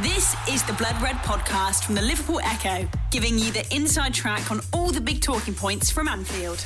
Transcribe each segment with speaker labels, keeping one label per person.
Speaker 1: This is the Blood Red podcast from the Liverpool Echo, giving you the inside track on all the big talking points from Anfield.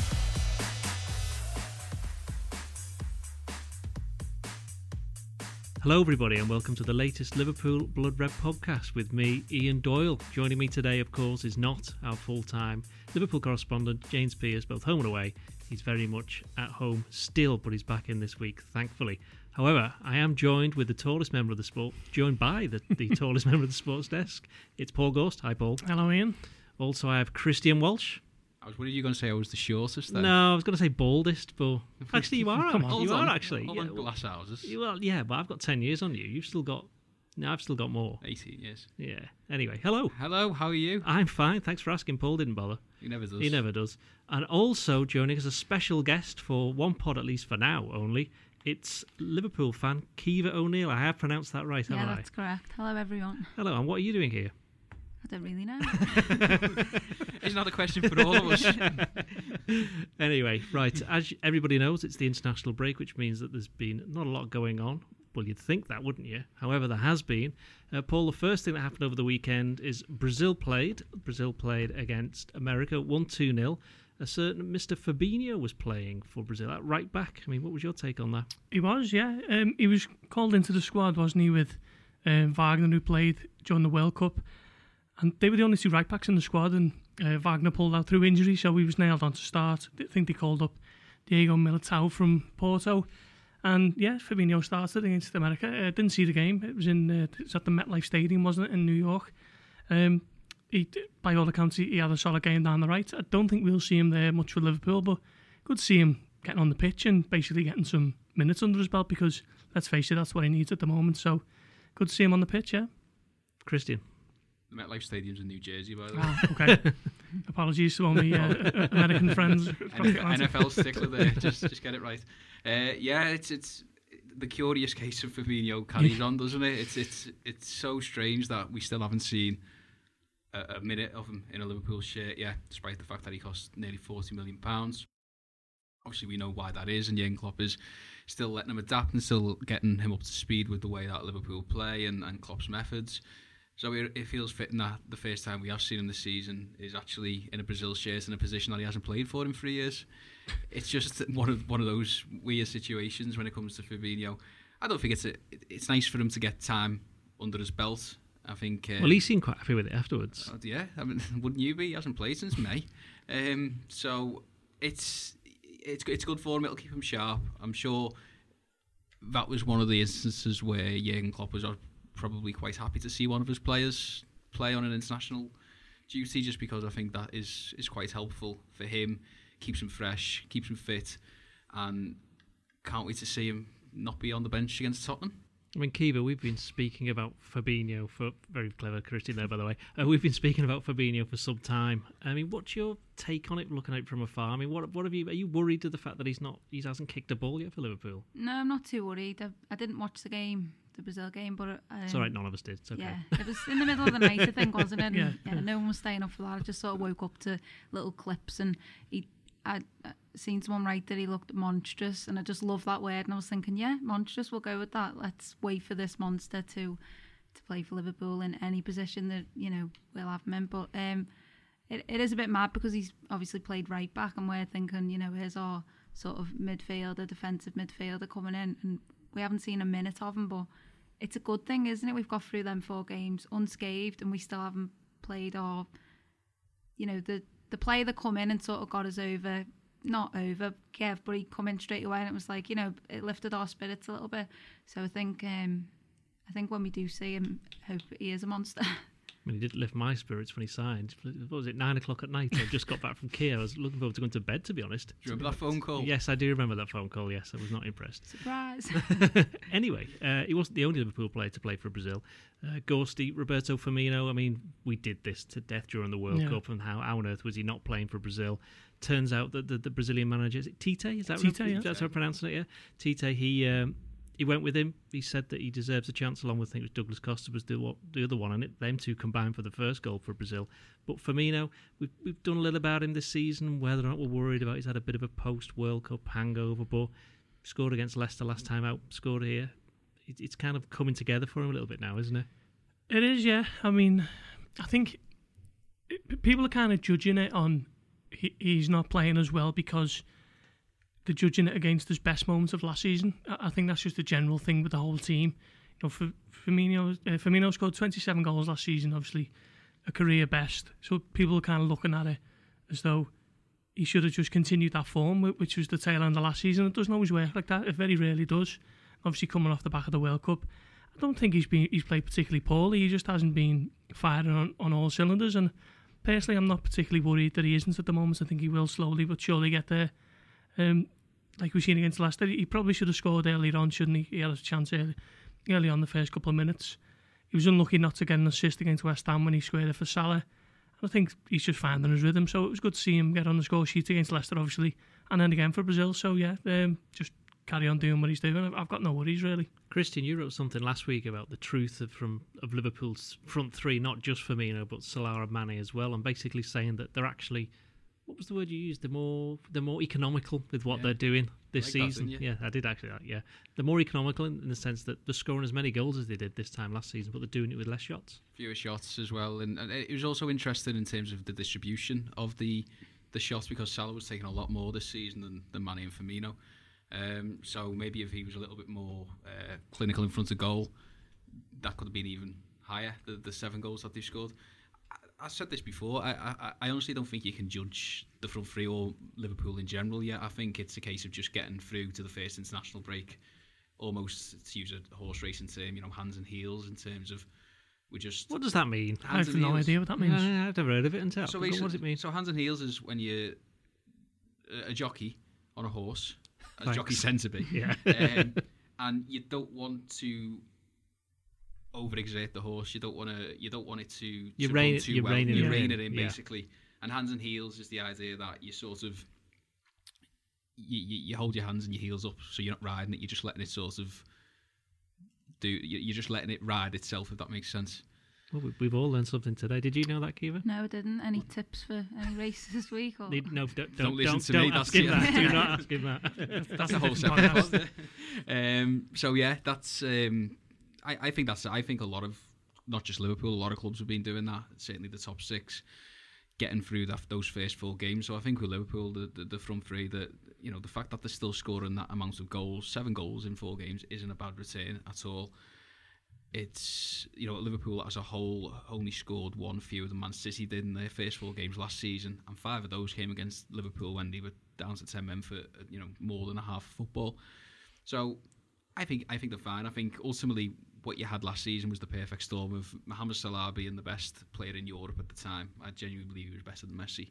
Speaker 2: Hello, everybody, and welcome to the latest Liverpool Blood Red podcast with me, Ian Doyle. Joining me today, of course, is not our full time Liverpool correspondent, James Pearce, both home and away. He's very much at home still, but he's back in this week, thankfully. However, I am joined with the tallest member of the sport, joined by the, the tallest member of the sports desk. It's Paul Gorst. Hi, Paul.
Speaker 3: Hello, Ian.
Speaker 2: Also, I have Christian Walsh.
Speaker 4: I was worried you going to say I was the shortest then.
Speaker 2: No, I was going to say baldest, but actually, you are.
Speaker 3: Come on.
Speaker 2: you
Speaker 4: Hold
Speaker 2: are
Speaker 4: on.
Speaker 2: actually.
Speaker 4: Hold
Speaker 2: yeah,
Speaker 4: on, glass houses.
Speaker 2: you are- yeah, but I've got ten years on you. You've still got. No, I've still got more.
Speaker 4: 18 years.
Speaker 2: Yeah. Anyway, hello.
Speaker 4: Hello, how are you?
Speaker 2: I'm fine. Thanks for asking. Paul didn't bother.
Speaker 4: He never does.
Speaker 2: He never does. And also joining as a special guest for one pod, at least for now only, it's Liverpool fan Kiva O'Neill. I have pronounced that right,
Speaker 5: Yeah,
Speaker 2: haven't I?
Speaker 5: Yeah, that's correct. Hello, everyone.
Speaker 2: Hello, and what are you doing here?
Speaker 5: I don't really know.
Speaker 4: it's not a question for all of us?
Speaker 2: Anyway, right, as everybody knows, it's the international break, which means that there's been not a lot going on. Well, you'd think that, wouldn't you? However, there has been. Uh, Paul, the first thing that happened over the weekend is Brazil played. Brazil played against America, 1 2 0. A certain Mr. Fabinho was playing for Brazil at right back. I mean, what was your take on that?
Speaker 3: He was, yeah. Um, he was called into the squad, wasn't he, with um, Fagner, who played during the World Cup. And they were the only two right backs in the squad, and uh, Fagner pulled out through injury, so he was nailed on to start. I think they called up Diego Militao from Porto. And yeah, Fabinho started against America. I didn't see the game. It was in uh, it was at the MetLife Stadium, wasn't it, in New York? Um, he, by all accounts, he, he had a solid game down the right. I don't think we'll see him there much for Liverpool, but good to see him getting on the pitch and basically getting some minutes under his belt because let's face it, that's what he needs at the moment. So good to see him on the pitch, yeah.
Speaker 2: Christian.
Speaker 4: the MetLife Stadium's in New Jersey, by the way.
Speaker 3: Ah, okay. Apologies to all my uh, American friends. across the Atlantic.
Speaker 4: NFL stickler there. Just, just get it right. Uh, yeah, it's it's the curious case of Fabinho carries on, doesn't it? It's it's it's so strange that we still haven't seen a, minute of him in a Liverpool shirt. Yeah, despite the fact that he cost nearly forty million pounds. Obviously, we know why that is, and Jurgen Klopp is still letting him adapt and still getting him up to speed with the way that Liverpool play and, and Klopp's methods. So it, it feels fitting that the first time we have seen him this season is actually in a Brazil shirt in a position that he hasn't played for in three years. It's just one of one of those weird situations when it comes to Fabinho. I don't think it's a, it's nice for him to get time under his belt. I think. Uh,
Speaker 2: Well, he seemed quite happy with it afterwards.
Speaker 4: Oh, yeah, I mean, wouldn't you be? He hasn't played since May, um, so it's it's it's good for him. It'll keep him sharp. I'm sure that was one of the instances where Jurgen Klopp was uh, probably quite happy to see one of his players play on an international duty, just because I think that is is quite helpful for him. Keeps him fresh, keeps him fit, and can't wait to see him not be on the bench against Tottenham.
Speaker 2: I mean, Kiva, we've been speaking about Fabinho for very clever Christian there, by the way. Uh, we've been speaking about Fabinho for some time. I mean, what's your take on it, looking at it from afar? I mean, what what have you? Are you worried at the fact that he's not, he hasn't kicked a ball yet for Liverpool?
Speaker 5: no, I'm not too worried. I, I didn't watch the game, the Brazil game, but um,
Speaker 2: It's all right, none of us did. It's okay.
Speaker 5: Yeah, it was in the middle of the night, I think, wasn't it? And,
Speaker 3: Yeah.
Speaker 5: yeah, no one was staying up for that. I just sort of woke up to little clips, and he, I, I seen someone write that he looked monstrous, and I just love that word. And I was thinking, yeah, monstrous. We'll go with that. Let's wait for this monster to to play for Liverpool in any position that you know we'll have him in. But um, it, it is a bit mad because he's obviously played right back, and we're thinking, you know, here's our sort of midfielder, defensive midfielder coming in, and we haven't seen a minute of him, but it's a good thing, isn't it? We've got through them four games unscathed, and we still haven't played our, you know, the the player that come in and sort of got us over, not over, Kev, but he come in straight away, and it was like, you know, it lifted our spirits a little bit. So I think, um, I think when we do see him, hope he is a monster.
Speaker 2: I mean, he didn't lift my spirits when he signed. What was it, nine o'clock at night? I just got back from Kiev. I was looking forward to going to bed, to be honest.
Speaker 4: Do you remember that phone call?
Speaker 2: Yes, I do remember that phone call. Yes, I was not impressed.
Speaker 5: Surprise!
Speaker 2: anyway, uh, he wasn't the only Liverpool player to play for Brazil. Uh, Gorsty, Roberto Firmino. I mean, we did this to death during the World
Speaker 3: Yeah.
Speaker 2: Cup, and how, how on earth was he not playing for Brazil? Turns out that the, the Brazilian manager, is it Tite? Is that
Speaker 3: Tite,
Speaker 2: right?
Speaker 3: yeah.
Speaker 2: That's how I'm pronouncing it, yeah? Tite, he um, he went with him. He said that he deserves a chance, along with I think it was Douglas Costa was the, the other one, and it, them two combined for the first goal for Brazil. But Firmino, we've we've done a little about him this season. Whether or not we're worried about, he's had a bit of a post World Cup hangover, but scored against Leicester last time out. Scored here. It, it's kind of coming together for him a little bit now, isn't it?
Speaker 3: It is, yeah. I mean, I think it, people are kind of judging it on he, he's not playing as well because they're judging it against his best moments of last season. I, I think that's just a general thing with the whole team. You know, for Firmino, uh, Firmino scored 27 goals last season, obviously a career best. So people are kind of looking at it as though he should have just continued that form, which was the tail end of last season. It doesn't always work like that. It very rarely does. Obviously, coming off the back of the World Cup, I don't think he's been he's played particularly poorly. He just hasn't been firing on, on all cylinders. And personally, I'm not particularly worried that he isn't at the moment. I think he will slowly but surely get there. Um, like we've seen against Leicester, he probably should have scored earlier on, shouldn't he? He had a chance early, early on the first couple of minutes. He was unlucky not to get an assist against West Ham when he squared it for Salah. I think he's just finding his rhythm. So it was good to see him get on the score sheet against Leicester, obviously, and then again for Brazil. So yeah, um, just carry on doing what he's doing. I've got no worries really.
Speaker 2: Christian, you wrote something last week about the truth of from of Liverpool's front three, not just Firmino but Salah and Mane as well, and basically saying that they're actually what was the word you used? They're more they're more economical with what
Speaker 4: Yeah.
Speaker 2: they're doing this
Speaker 4: like that,
Speaker 2: season.
Speaker 4: didn't
Speaker 2: yeah, I did actually. That, yeah, they're more economical in, in the sense that they're scoring as many goals as they did this time last season, but they're doing it with less shots.
Speaker 4: fewer shots as well, and, and it was also interesting in terms of the distribution of the the shots because Salah was taking a lot more this season than, than Mane and Firmino. Um, so maybe if he was a little bit more uh, clinical in front of goal, that could have been even higher. The, the seven goals that they scored. I, said this before. I, I I honestly don't think you can judge the front three or Liverpool in general yet. I think it's a case of just getting through to the first international break, almost to use a horse racing term, you know, hands and heels in terms of we just
Speaker 2: What does that mean?
Speaker 3: I have no idea what that means.
Speaker 2: Uh, I've never heard of it until.
Speaker 4: So
Speaker 2: what does it mean?
Speaker 4: So hands and heels is when you're a jockey on a horse, as
Speaker 2: Thanks.
Speaker 4: jockeys tend to be,
Speaker 2: Yeah.
Speaker 4: um, and you don't want to overexert the horse. You don't want to. You don't want it to.
Speaker 2: You
Speaker 4: to
Speaker 2: rein it-
Speaker 4: too
Speaker 2: you
Speaker 4: well.
Speaker 2: rein it
Speaker 4: you
Speaker 2: in.
Speaker 4: rein it in
Speaker 2: Yeah.
Speaker 4: basically. And hands and heels is the idea that you sort of. You, you, you hold your hands and your heels up, so you're not riding it. You're just letting it sort of do. you- You're just letting it ride itself, if that makes sense.
Speaker 2: Well, we- we've all learned something today. Did you know that, Kiva?
Speaker 5: No, I didn't. Any tips for any races this week? Or?
Speaker 2: No, don't,
Speaker 4: Don't
Speaker 2: don't,
Speaker 4: listen
Speaker 2: don't,
Speaker 4: to
Speaker 2: don't
Speaker 4: me,
Speaker 2: ask
Speaker 4: that's
Speaker 2: him that. Do not ask him that.
Speaker 4: that's a whole
Speaker 3: different
Speaker 4: separate
Speaker 3: podcast.
Speaker 4: podcast. um, so yeah, that's. Um, I, I think that's. I think a lot of not just Liverpool, a lot of clubs have been doing that. Certainly the top six, getting through that those first four games. So I think with Liverpool, the, the the front three, that you know the fact that they're still scoring that amount of goals, seven goals in four games, isn't a bad return at all. It's you know Liverpool as a whole only scored one fewer than Man City did in their first four games last season, and five of those came against Liverpool when they were down to ten men for you know more than a half football. So I think I think they're fine. I think ultimately what you had last season was the perfect storm of Mohamed Salah being the best player in Europe at the time. I genuinely believe he was better than Messi.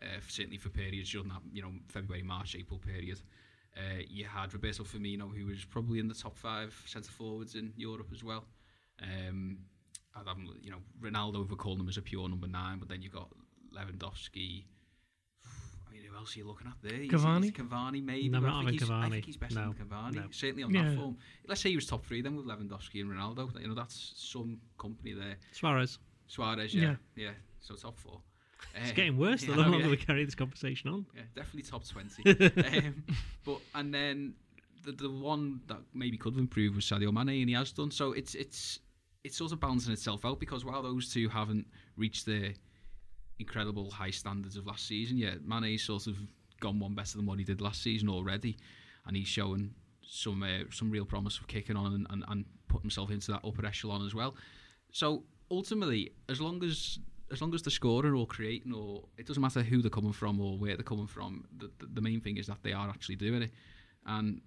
Speaker 4: Uh, certainly for periods during that you know February, March, April period. Uh, you had Roberto Firmino, who was probably in the top five centre forwards in Europe as well. Um, I'd have, you know, Ronaldo call him as a pure number nine, but then you've got Lewandowski. I mean, who else are you looking at there? He's-
Speaker 3: Cavani?
Speaker 4: he's Cavani, maybe.
Speaker 2: No,
Speaker 4: but
Speaker 2: not
Speaker 4: I,
Speaker 2: having
Speaker 4: think he's, I
Speaker 2: Cavani.
Speaker 4: think he's better
Speaker 2: No,
Speaker 4: than Cavani.
Speaker 2: no.
Speaker 4: Certainly on
Speaker 3: Yeah.
Speaker 4: that form. Let's say he was top three then with Lewandowski and Ronaldo. You know, that's some company there.
Speaker 2: Suarez.
Speaker 4: Suarez, yeah,
Speaker 3: Yeah.
Speaker 4: yeah. So top four.
Speaker 2: It's
Speaker 4: Uh,
Speaker 2: getting worse the
Speaker 4: yeah,
Speaker 2: longer
Speaker 4: yeah.
Speaker 2: we carry this conversation on.
Speaker 4: Yeah, definitely top twenty. um, but and then the the one that maybe could have improved was Sadio Mane, and he has done. So it's it's it's sort of balancing itself out because while those two haven't reached their incredible high standards of last season yet, Mane's sort of gone one better than what he did last season already, and he's showing some uh, some real promise of kicking on and, and, and putting himself into that upper echelon as well. So ultimately, as long as as long as they're scoring or creating, or it doesn't matter who they're coming from or where they're coming from, the, the, the main thing is that they are actually doing it. And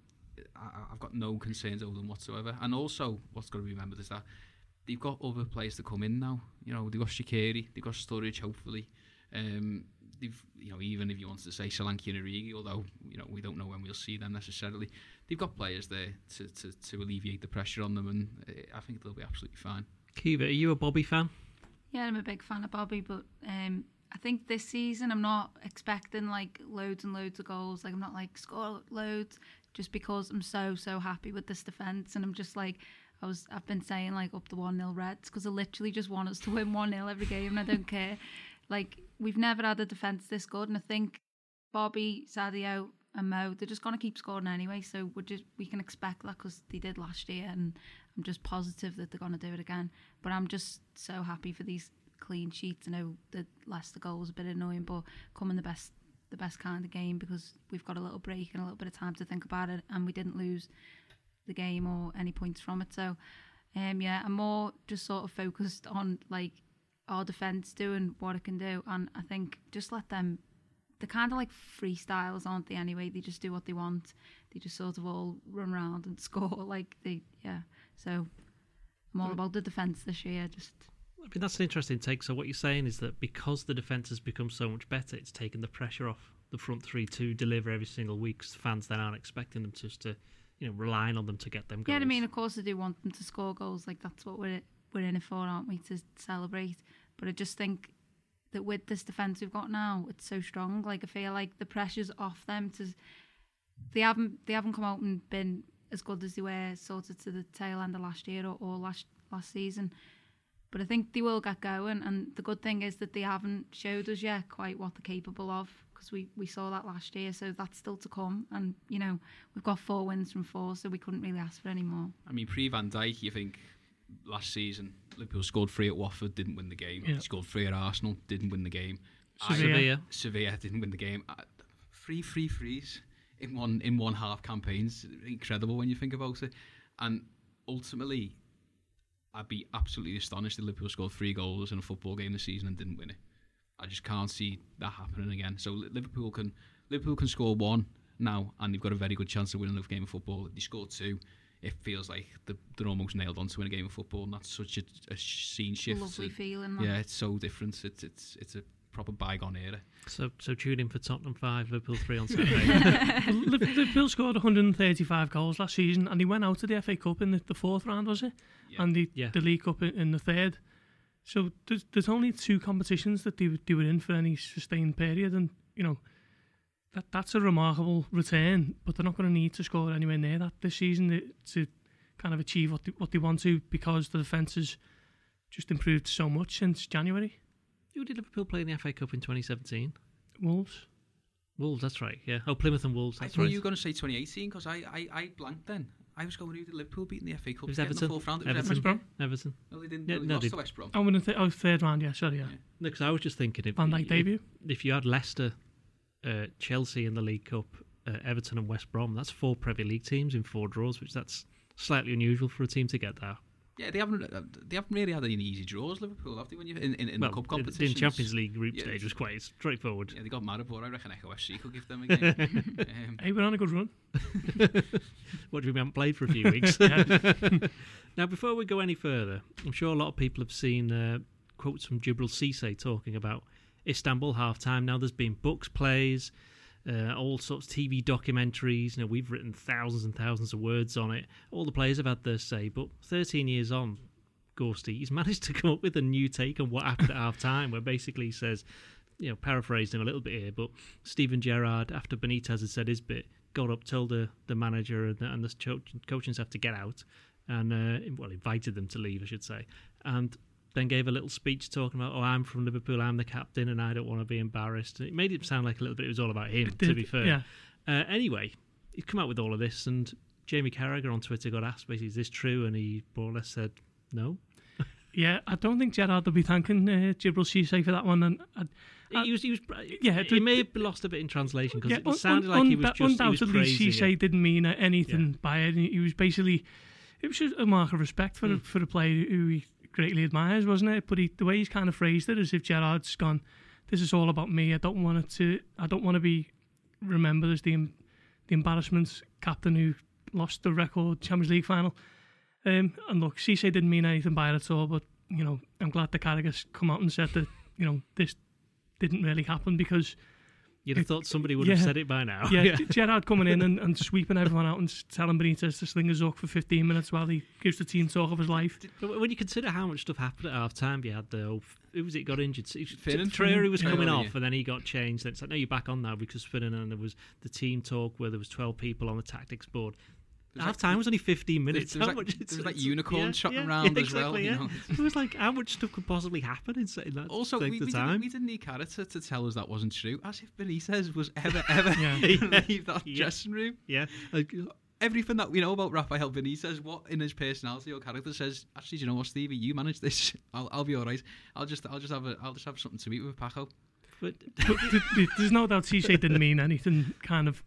Speaker 4: I, I've got no concerns over them whatsoever. And also, what's got to be remembered is that they've got other players to come in now. You know, they've got Shaqiri, they've got Sturridge, hopefully. Um, they've, you know, even if you wanted to say Solanke and Origi, although you know we don't know when we'll see them necessarily, they've got players there to, to, to alleviate the pressure on them, and uh, I think they'll be absolutely fine.
Speaker 2: Kiva, are you a Bobby fan?
Speaker 5: Yeah, I'm a big fan of Bobby, but um, I think this season I'm not expecting like loads and loads of goals. Like I'm not like score loads just because I'm so so happy with this defense, and I'm just like I was I've been saying like up the one 0 Reds because I literally just want us to win one 0 every game, and I don't care. Like we've never had a defense this good, and I think Bobby, Sadio, and Mo, they're just to keep scoring anyway. So we just we can expect that because they did last year, and I'm just positive that they're to do it again. But I'm just so happy for these clean sheets. I know the Leicester goal was a bit annoying, but coming the best the best kind of game because we've got a little break and a little bit of time to think about it, and we didn't lose the game or any points from it. So, um, yeah, I'm more just sort of focused on like our defence doing what it can do, and I think just let them. They're kind of like freestyles, aren't they? Anyway, they just do what they want. They just sort of all run around and score. Like they, yeah. So I'm all about the defence this year. Just
Speaker 2: I mean, that's an interesting take. So what you're saying is that because the defence has become so much better, it's taken the pressure off the front three to deliver every single week. 'cause fans then aren't expecting them just to, you know, relying on them to get them goals.
Speaker 5: Yeah, I mean, of course, I do want them to score goals. Like that's what we're we're in it for, aren't we? To celebrate. But I just think that with this defence we've got now, it's so strong. Like I feel like the pressure's off them to. They haven't they haven't come out and been as good as they were sort of to the tail end of last year or, or last last season. But I think they will get going, and the good thing is that they haven't showed us yet quite what they're capable of because we, we saw that last year, so that's still to come. And you know we've got four wins from four, so we couldn't really ask for any more.
Speaker 4: I mean, pre Van Dijk, you think last season Liverpool scored three at Watford, didn't win the game.
Speaker 3: Yeah.
Speaker 4: Scored three at Arsenal, didn't win the game. I-
Speaker 3: Sevilla.
Speaker 2: Sevilla.
Speaker 4: Sevilla didn't win the game. Uh, Three free frees in one in one half campaigns, incredible when you think about it. And ultimately, I'd be absolutely astonished if Liverpool scored three goals in a football game this season and didn't win it. I just can't see that happening again. So Liverpool can Liverpool can score one now, and they've got a very good chance of winning a game of football. If they score two, it feels like the- they're almost nailed on to win a game of football, and that's such a, a scene shift.
Speaker 5: Lovely
Speaker 4: to-
Speaker 5: feeling. that.
Speaker 4: yeah, it's so different. It's it's it's a proper bygone era.
Speaker 2: So, so tune in for Tottenham five, Liverpool three on Saturday.
Speaker 3: Liverpool scored 135 goals last season, and he went out of the FA Cup in the, the fourth round, was it?
Speaker 4: Yeah.
Speaker 3: And the,
Speaker 2: Yeah.
Speaker 3: the League Cup in, in the third. So there's, there's only two competitions that they, were- they were in for any sustained period, and you know that that's a remarkable return. But they're not going to need to score anywhere near that this season to, to kind of achieve what they, what they want to because the defence has just improved so much since January.
Speaker 2: Who did Liverpool play in the FA Cup in 2017?
Speaker 3: Wolves.
Speaker 2: Wolves, that's right. Yeah. Oh, Plymouth and Wolves.
Speaker 4: I thought
Speaker 2: right.
Speaker 4: you were going to say 2018 because I, I, I blanked then. I was going, who did Liverpool beat in the FA Cup?
Speaker 2: It was
Speaker 4: to in
Speaker 2: Everton.
Speaker 4: the fourth round? It was
Speaker 2: Everton.
Speaker 3: West Brom.
Speaker 2: Everton.
Speaker 4: No, they didn't.
Speaker 2: Yeah,
Speaker 4: they
Speaker 2: no,
Speaker 4: lost
Speaker 2: they-
Speaker 4: to West Brom.
Speaker 3: Oh, in the th- oh, third round, yeah, sorry, yeah.
Speaker 4: Yeah.
Speaker 2: No, because I was just thinking if
Speaker 3: Van Dijk
Speaker 2: if,
Speaker 3: debut.
Speaker 2: if you had Leicester, uh, Chelsea in the League Cup, uh, Everton and West Brom, that's four Premier League teams in four draws, which that's slightly unusual for a team to get that.
Speaker 4: Yeah, they haven't. uh, They haven't really had any easy draws. Liverpool, have they? When you in in, in
Speaker 2: well,
Speaker 4: the cup competition,
Speaker 2: in Champions League group
Speaker 4: Yeah.
Speaker 2: stage was quite straightforward.
Speaker 4: Yeah, they got but I reckon Echo FC could give them a game. um,
Speaker 3: Hey, we're on a good run.
Speaker 2: What do you mean, haven't played for a few weeks? Now, before we go any further, I'm sure a lot of people have seen uh, quotes from Djibril Cisse talking about Istanbul half time. Now, there's been books, plays, uh, all sorts of TV documentaries. You know, we've written thousands and thousands of words on it. All the players have had their say, but 13 years on, Gorsty, he's managed to come up with a new take on what happened at half time, where basically he says, you know, paraphrased him a little bit here, but Steven Gerrard, after Benitez had said his bit, got up, told the, the manager and the, and the coaching staff to get out, and uh, well, invited them to leave, I should say, and then gave a little speech talking about, oh, I'm from Liverpool, I'm the captain, and I don't want to be embarrassed. And it made it sound like a little bit it was all about him, to be fair.
Speaker 3: Yeah.
Speaker 2: Uh, anyway, he's come out with all of this, and Jamie Carragher on Twitter got asked, basically, is this true? And he more or less said, no.
Speaker 3: Yeah, I don't think Gerrard will be thanking uh, Djibril Cisse for that one. And I, Uh,
Speaker 2: he was, he was,
Speaker 3: yeah,
Speaker 2: he may have lost a bit in translation because
Speaker 3: yeah,
Speaker 2: it
Speaker 3: un-
Speaker 2: sounded
Speaker 3: un-
Speaker 2: like he was just he was
Speaker 3: undoubtedly Cisse
Speaker 2: it.
Speaker 3: didn't mean anything by it. He was basically it was just a mark of respect for a,
Speaker 2: Mm.
Speaker 3: for a player who he greatly admires, wasn't it? But he, the way he's kind of phrased it, as if Gerrard's gone, "This is all about me. I don't want it to. I don't want to be remembered as the the embarrassment captain who lost the record Champions League final." Um, and look, Cisse didn't mean anything by it at all. But you know, I'm glad the Carragher's come out and said that you know this didn't really happen because
Speaker 2: You'd have thought somebody would have said it by now.
Speaker 3: yeah, G- Gerrard coming in and, and sweeping everyone out and telling Benitez to sling his hook for 15 minutes while he gives the team talk of his life.
Speaker 2: But when you consider how much stuff happened at half time, you had the oh, who was it got injured? It was-
Speaker 4: Finnan.
Speaker 2: Traore was coming
Speaker 4: Yeah.
Speaker 2: off, and then he got changed. Then it's like, no, you're back on now because Finnan and there was the team talk where there was 12 people on the tactics board. Half
Speaker 4: like-
Speaker 2: time was only 15
Speaker 4: There's,
Speaker 2: minutes.
Speaker 4: there's
Speaker 2: How
Speaker 4: like,
Speaker 2: much-
Speaker 4: there's
Speaker 2: it's-
Speaker 4: like
Speaker 2: it's-
Speaker 4: unicorns
Speaker 2: yeah, yeah,
Speaker 4: around
Speaker 2: yeah,
Speaker 4: as well.
Speaker 2: exactly,
Speaker 4: You know?
Speaker 2: It was like, how much stuff could possibly happen in, in that
Speaker 4: Also, we, we,
Speaker 2: time?
Speaker 4: didn't, we didn't need Carragher to tell us that wasn't true. As if Benitez was ever, ever
Speaker 3: Yeah.
Speaker 4: leave that
Speaker 2: Yeah.
Speaker 4: dressing room.
Speaker 2: yeah. Like, uh,
Speaker 4: Everything that we know about Rafael Benitez, what in his personality or character says, actually, do you know what, Stevie, you manage this. I'll, I'll be all right. I'll just, I'll just have a, I'll just have something to eat with Paco.
Speaker 2: but
Speaker 3: But th- th- there's no doubt Cisse didn't mean anything kind of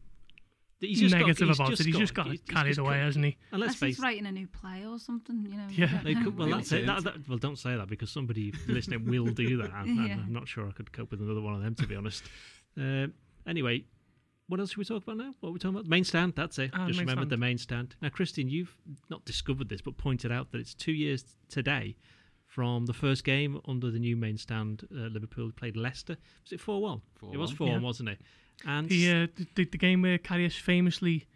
Speaker 2: he's just got-
Speaker 3: negative
Speaker 2: he's
Speaker 3: about
Speaker 2: just
Speaker 3: it. He's just got
Speaker 2: he's- he's
Speaker 3: carried
Speaker 2: just
Speaker 3: away,
Speaker 2: got-
Speaker 3: hasn't he?
Speaker 2: And let's
Speaker 5: Unless
Speaker 2: face
Speaker 5: he's writing a new play or something, you know.
Speaker 3: Yeah.
Speaker 5: don't
Speaker 2: They could, well, that's it. That, that, well, don't say that because somebody listening will do that. I'm, I'm-
Speaker 5: Yeah.
Speaker 2: I'm not sure I could cope with another one of them, to be honest. Uh, anyway, what else should we talk about now? What are we talking about? Main stand. That's it.
Speaker 3: Ah,
Speaker 2: Just
Speaker 3: main
Speaker 2: remember
Speaker 3: stand.
Speaker 2: the main stand. Now, Christian, you've not discovered this, but pointed out that it's two years today from the first game under the new main stand. Uh, Liverpool played Leicester. Was it four one? It was
Speaker 4: 4-1.
Speaker 2: four one,
Speaker 3: Yeah.
Speaker 2: wasn't it? And
Speaker 3: The, uh, the, the, the game where Karius famously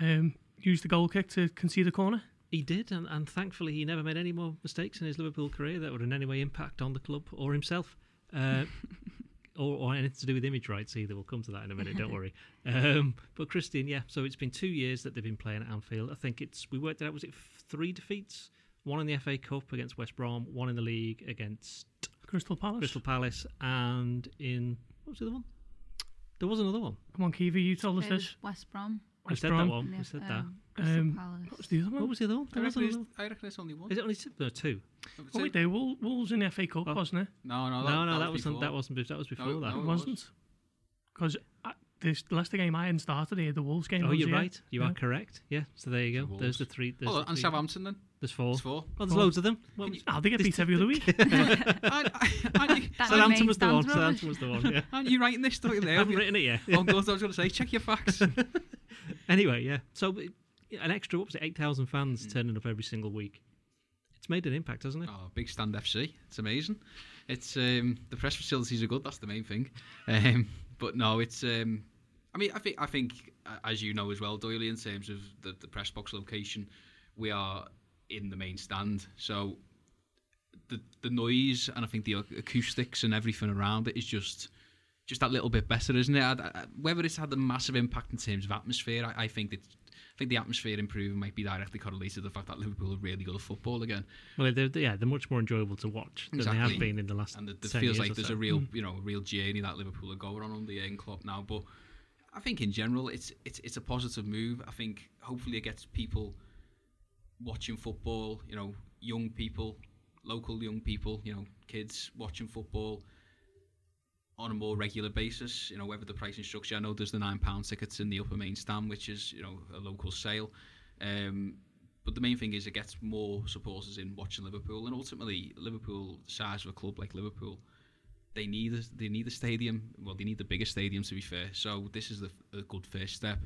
Speaker 3: um, used the goal kick to concede a corner.
Speaker 2: He did, and, and thankfully he never made any more mistakes in his Liverpool career that would in any way impact on the club or himself, uh, or, or anything to do with image rights either. We'll come to that in a minute, don't worry. Um, but Christian, yeah, so it's been two years that they've been playing at Anfield. I think it's we worked it out. Was it three defeats? One in the FA Cup against West Brom, one in the league against
Speaker 3: Crystal Palace.
Speaker 2: Crystal Palace, and in what was the other one? There was another one.
Speaker 3: Come on, Kiwi, you told us
Speaker 5: It was
Speaker 3: this.
Speaker 5: West Brom.
Speaker 2: I
Speaker 3: West
Speaker 2: said
Speaker 3: Brom.
Speaker 2: that one.
Speaker 5: and
Speaker 2: We said that.
Speaker 5: um, Crystal
Speaker 3: Um,
Speaker 5: Palace.
Speaker 3: What was the other one?
Speaker 2: What was the other one?
Speaker 4: I
Speaker 2: There was
Speaker 4: reckon,
Speaker 2: another one.
Speaker 4: I reckon it's only one.
Speaker 2: Is it only two? No, two.
Speaker 3: Oh, wait, there. Wool, Wolves in the FA Cup,
Speaker 2: Oh.
Speaker 3: wasn't it?
Speaker 4: No, no,
Speaker 2: No, no, that
Speaker 4: was
Speaker 2: wasn't.
Speaker 4: before.
Speaker 2: That wasn't. That was before
Speaker 4: No,
Speaker 2: that.
Speaker 4: no,
Speaker 3: It
Speaker 4: it was.
Speaker 3: wasn't. Because this the Leicester game I hadn't started here, the Wolves game.
Speaker 2: Oh,
Speaker 3: was
Speaker 2: you're
Speaker 3: here.
Speaker 2: right. You
Speaker 3: Yeah.
Speaker 2: are correct. Yeah. So there you
Speaker 4: The
Speaker 2: go. There's the three. There's
Speaker 4: Oh,
Speaker 2: the
Speaker 4: and
Speaker 2: three.
Speaker 4: Southampton then?
Speaker 2: There's four.
Speaker 4: It's four.
Speaker 2: Well, there's
Speaker 3: Four.
Speaker 2: loads of them. What
Speaker 4: Can
Speaker 2: was-
Speaker 3: Oh, they get beat every other week.
Speaker 4: and, and, and, you,
Speaker 5: That
Speaker 2: Southampton
Speaker 5: main
Speaker 2: was the one.
Speaker 5: stand's rubbish.
Speaker 2: Southampton was the one. Yeah.
Speaker 4: and you writing this story
Speaker 2: I haven't written it yet.
Speaker 4: Oh, God, I was going to say, check your facts.
Speaker 2: Anyway, yeah. So an extra, what was it, 8,000 fans
Speaker 4: Hmm.
Speaker 2: turning up every single week. It's made an impact, hasn't it?
Speaker 4: Oh, big stand FC. It's amazing. It's um, the press facilities are good. That's the main thing. Um, but no, it's. Um, I mean, I think I think uh, as you know as well, Doyley, in terms of the, the press box location, we are in the main stand. So the the noise and I think the acoustics and everything around it is just just that little bit better, isn't it? I, I, whether it's had a massive impact in terms of atmosphere, I, I think that. I think the atmosphere improving might be directly correlated to the fact that Liverpool are really good at football again.
Speaker 2: Well, they're, yeah, they're much more enjoyable to watch than they have been in the last
Speaker 4: and it
Speaker 2: 10
Speaker 4: feels
Speaker 2: years
Speaker 4: like there's
Speaker 2: so.
Speaker 4: a real hmm. you know a real journey that Liverpool are going on under Jurgen Klopp now but I think in general it's it's it's a positive move I think hopefully it gets people watching football you know young people local young people you know kids watching football on a more regular basis you know whether the pricing structure I know there's the nine pound tickets in the upper main stand which is you know a local sale um, but the main thing is it gets more supporters in watching Liverpool, and ultimately Liverpool, the size of a club like Liverpool, they need a, they need a stadium. Well, they need the biggest stadium to be fair. So this is the, a good first step.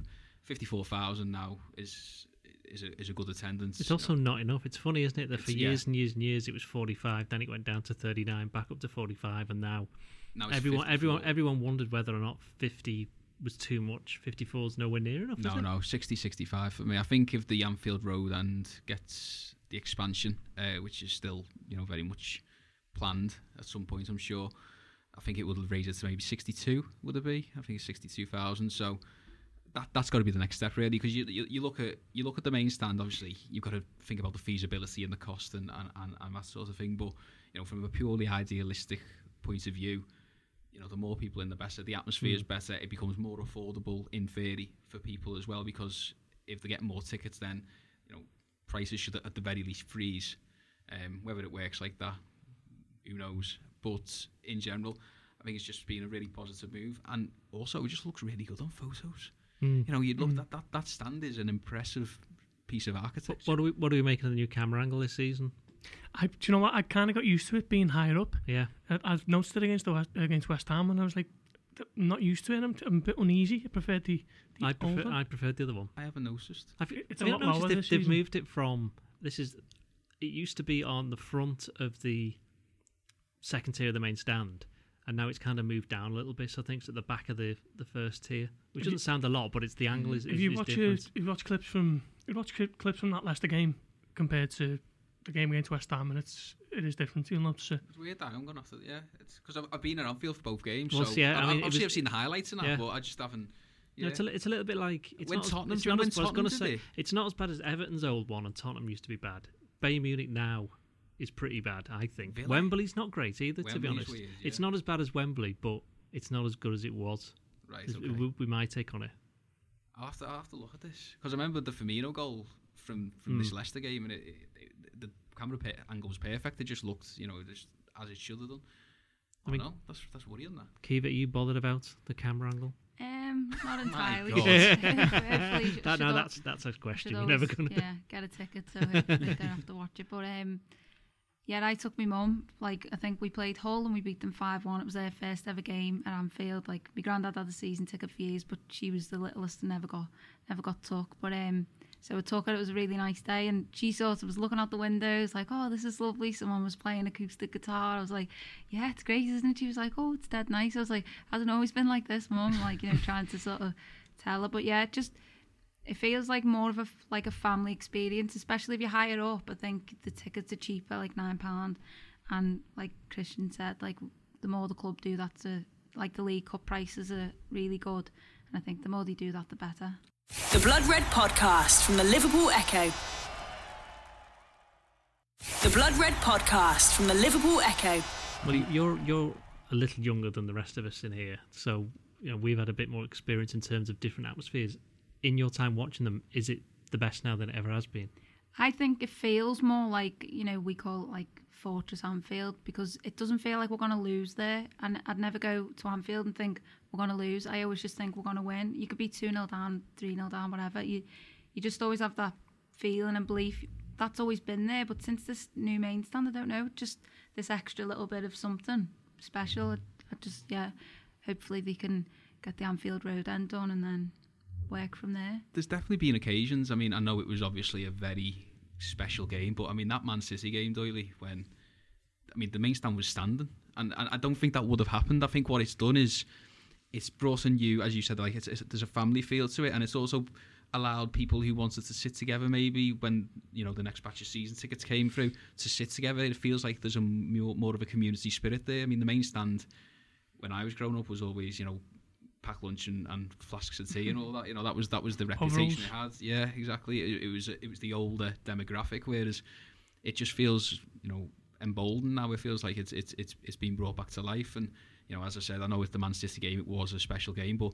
Speaker 4: Fifty four thousand now is is a, is a good attendance.
Speaker 2: It's also not enough. It's funny, isn't it, that
Speaker 4: It's-
Speaker 2: for
Speaker 4: yeah.
Speaker 2: years and years and years it was 45, then it went down to 39, back up to 45, and now
Speaker 4: now
Speaker 2: everyone,
Speaker 4: 54.
Speaker 2: everyone, everyone wondered whether or not 50 was too much. 54 is nowhere near enough.
Speaker 4: No, no, 60, 65 for me. I think if the Anfield Road end gets the expansion, uh, which is still you know very much planned at some point, I'm sure. I think it would raise it to maybe 62. Would it be? I think it's 62,000. So that that's got to be the next step, really, because you, you you look at you look at the main stand. Obviously, you've got to think about the feasibility and the cost and and, and, and that sort of thing. But you know, from a purely idealistic point of view, you know, the more people in, the better. The atmosphere is better. It becomes more affordable in theory for people as well because if they get more tickets, then you know prices should at the very least freeze. Um, whether it works like that, who knows? But in general, I think it's just been a really positive move, and also it just looks really good on photos.
Speaker 2: Mm.
Speaker 4: You know, you'd look that that that stand is an impressive piece of architecture.
Speaker 2: What do we what do we make of the new camera angle this season?
Speaker 3: I, do you know what? I kind of got used to it being higher up.
Speaker 2: Yeah,
Speaker 3: I, I've noticed it against the West, against West Ham, and I was like, I'm not used to it. I'm, I'm a bit uneasy. I preferred the, the
Speaker 2: I prefer
Speaker 3: older.
Speaker 2: I preferred the other one.
Speaker 4: I haven't noticed.
Speaker 2: Have,
Speaker 3: It's
Speaker 2: haven't noticed
Speaker 3: lower
Speaker 2: they've,
Speaker 3: this
Speaker 2: they've moved it from this is it used to be on the front of the second tier of the main stand and now it's kind of moved down a little bit so I think it's at the back of the the first tier which
Speaker 3: If
Speaker 2: doesn't sound a lot but it's the mm. angle is,
Speaker 3: if you
Speaker 2: is
Speaker 3: watch
Speaker 2: different.
Speaker 3: it, if you watch clips from if you watch clips from that Leicester game compared to the game against West Ham, and it's it is different. You'll notice it.
Speaker 4: It's weird that I'm gonna have to. Yeah, it's because I've, I've been at Anfield for both games.
Speaker 2: Well,
Speaker 4: so
Speaker 2: yeah, I
Speaker 4: I,
Speaker 2: mean, it
Speaker 4: obviously
Speaker 2: was-
Speaker 4: I've seen the highlights and that,
Speaker 2: yeah.
Speaker 4: but I just haven't.
Speaker 2: You know, it's, a, it's a little bit like it's
Speaker 4: When
Speaker 2: not, as-
Speaker 4: Tottenham-
Speaker 2: it's
Speaker 4: do
Speaker 2: not
Speaker 4: remember
Speaker 2: as, I was going to say
Speaker 4: did
Speaker 2: it's not as bad as Everton's old one, and Tottenham used to be bad. Bayern Munich now is pretty bad, I think.
Speaker 4: Villa?
Speaker 2: Wembley's not great either, to be honest.
Speaker 4: weird,
Speaker 2: It's not as bad as Wembley, but it's not as good as it was.
Speaker 4: Right,
Speaker 2: Is-
Speaker 4: okay.
Speaker 2: w- we my take on it.
Speaker 4: I'll have to, I'll have to look at this because I remember the Firmino goal from from
Speaker 2: Hmm.
Speaker 4: this Leicester game, and it, it, it, the camera pa- angle was perfect. It just looked, you know, just as it should have done.
Speaker 2: I
Speaker 4: I
Speaker 2: mean-
Speaker 4: mean, no, that's that's worrying. That
Speaker 2: Kiva, are you bothered about the camera angle?
Speaker 5: Um, not entirely.
Speaker 4: God.
Speaker 2: That, no, that's that's a question. You're never gonna.
Speaker 5: yeah get a ticket so hopefully they don't have to watch it. But um, yeah, I took my mum. Like I think we played Hull and we beat them five one. It was their first ever game at Anfield. Like my granddad had a season ticket for years, but she was the littlest and never got never got took. But um, so we took her. It was a really nice day, and she sort of was looking out the windows like, "Oh, this is lovely." Someone was playing acoustic guitar. I was like, "Yeah, it's great, isn't it?" She was like, "Oh, it's dead nice." I was like, "Hasn't always been like this, mum." Like you know, trying to sort of tell her, but yeah, just it feels like more of a f- like a family experience, especially if you're higher up. I think the tickets are cheaper, like nine pound, and like Christian said, like the more the club do that, to like the League Cup prices are really good, and I think the more they do that, the better.
Speaker 1: The Blood Red Podcast from the Liverpool Echo. The Blood Red Podcast from the Liverpool Echo.
Speaker 2: Well, you're you're a little younger than the rest of us in here, so you know we've had a bit more experience in terms of different atmospheres. In your time watching them, is it the best now than it ever has been?
Speaker 5: I think it feels more like you know we call it like Fortress Anfield because it doesn't feel like we're going to lose there. And I'd never go to Anfield and think we're going to lose. I always just think we're going to win. You could be two 0 down, three 0 down, whatever. You you just always have that feeling and belief. That's always been there. But since this new main stand, I don't know, just this extra little bit of something special. I, I just yeah, hopefully they can get the Anfield Road end done and then work from there.
Speaker 4: there's definitely been occasions. I mean, I know it was obviously a very special game, but I mean that Man City game, Doyley, when I mean the main stand was standing, and, and I don't think that would have happened. I think what it's done is it's brought in you, as you said, like it's, it's, there's a family feel to it, and it's also allowed people who wanted to sit together maybe when you know the next batch of season tickets came through to sit together it feels like there's a more, more of a community spirit there i mean the main stand when i was growing up was always you know pack lunch and, and flasks of tea and all that you know that was that was the reputation it had yeah exactly it, it was it was the older demographic whereas it just feels you know emboldened now it feels like it's it's it's, it's been brought back to life and you know as i said i know with the man city game it was a special game but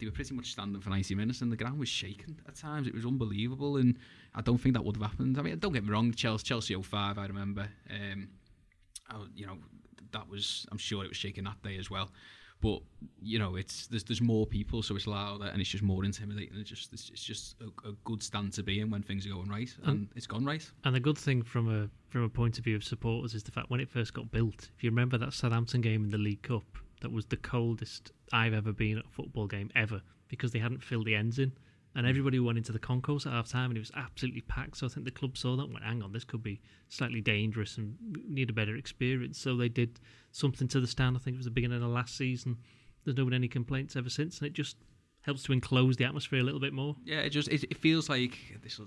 Speaker 4: they were pretty much standing for 90 minutes and the ground was shaking at times. It was unbelievable and I don't think that would have happened. I mean, don't get me wrong, Chelsea, Chelsea 05, I remember. Um, I, you know, that was, I'm sure it was shaking that day as well. But, you know, it's there's there's more people, so it's louder and it's just more intimidating. It's just it's, it's just a, a good stand to be in when things are going right, mm. and it's gone right.
Speaker 2: And the good thing from a from a point of view of supporters is the fact when it first got built, if you remember that Southampton game in the League Cup, that was the coldest I've ever been at a football game ever because they hadn't filled the ends in. And mm. everybody went into the concourse at half time and it was absolutely packed. So I think the club saw that and went, hang on, this could be slightly dangerous and need a better experience. So they did something to the stand. I think it was the beginning of last season. There's no been any complaints ever since. And it just helps to enclose the atmosphere a little bit more.
Speaker 4: Yeah, it just it, it feels like this.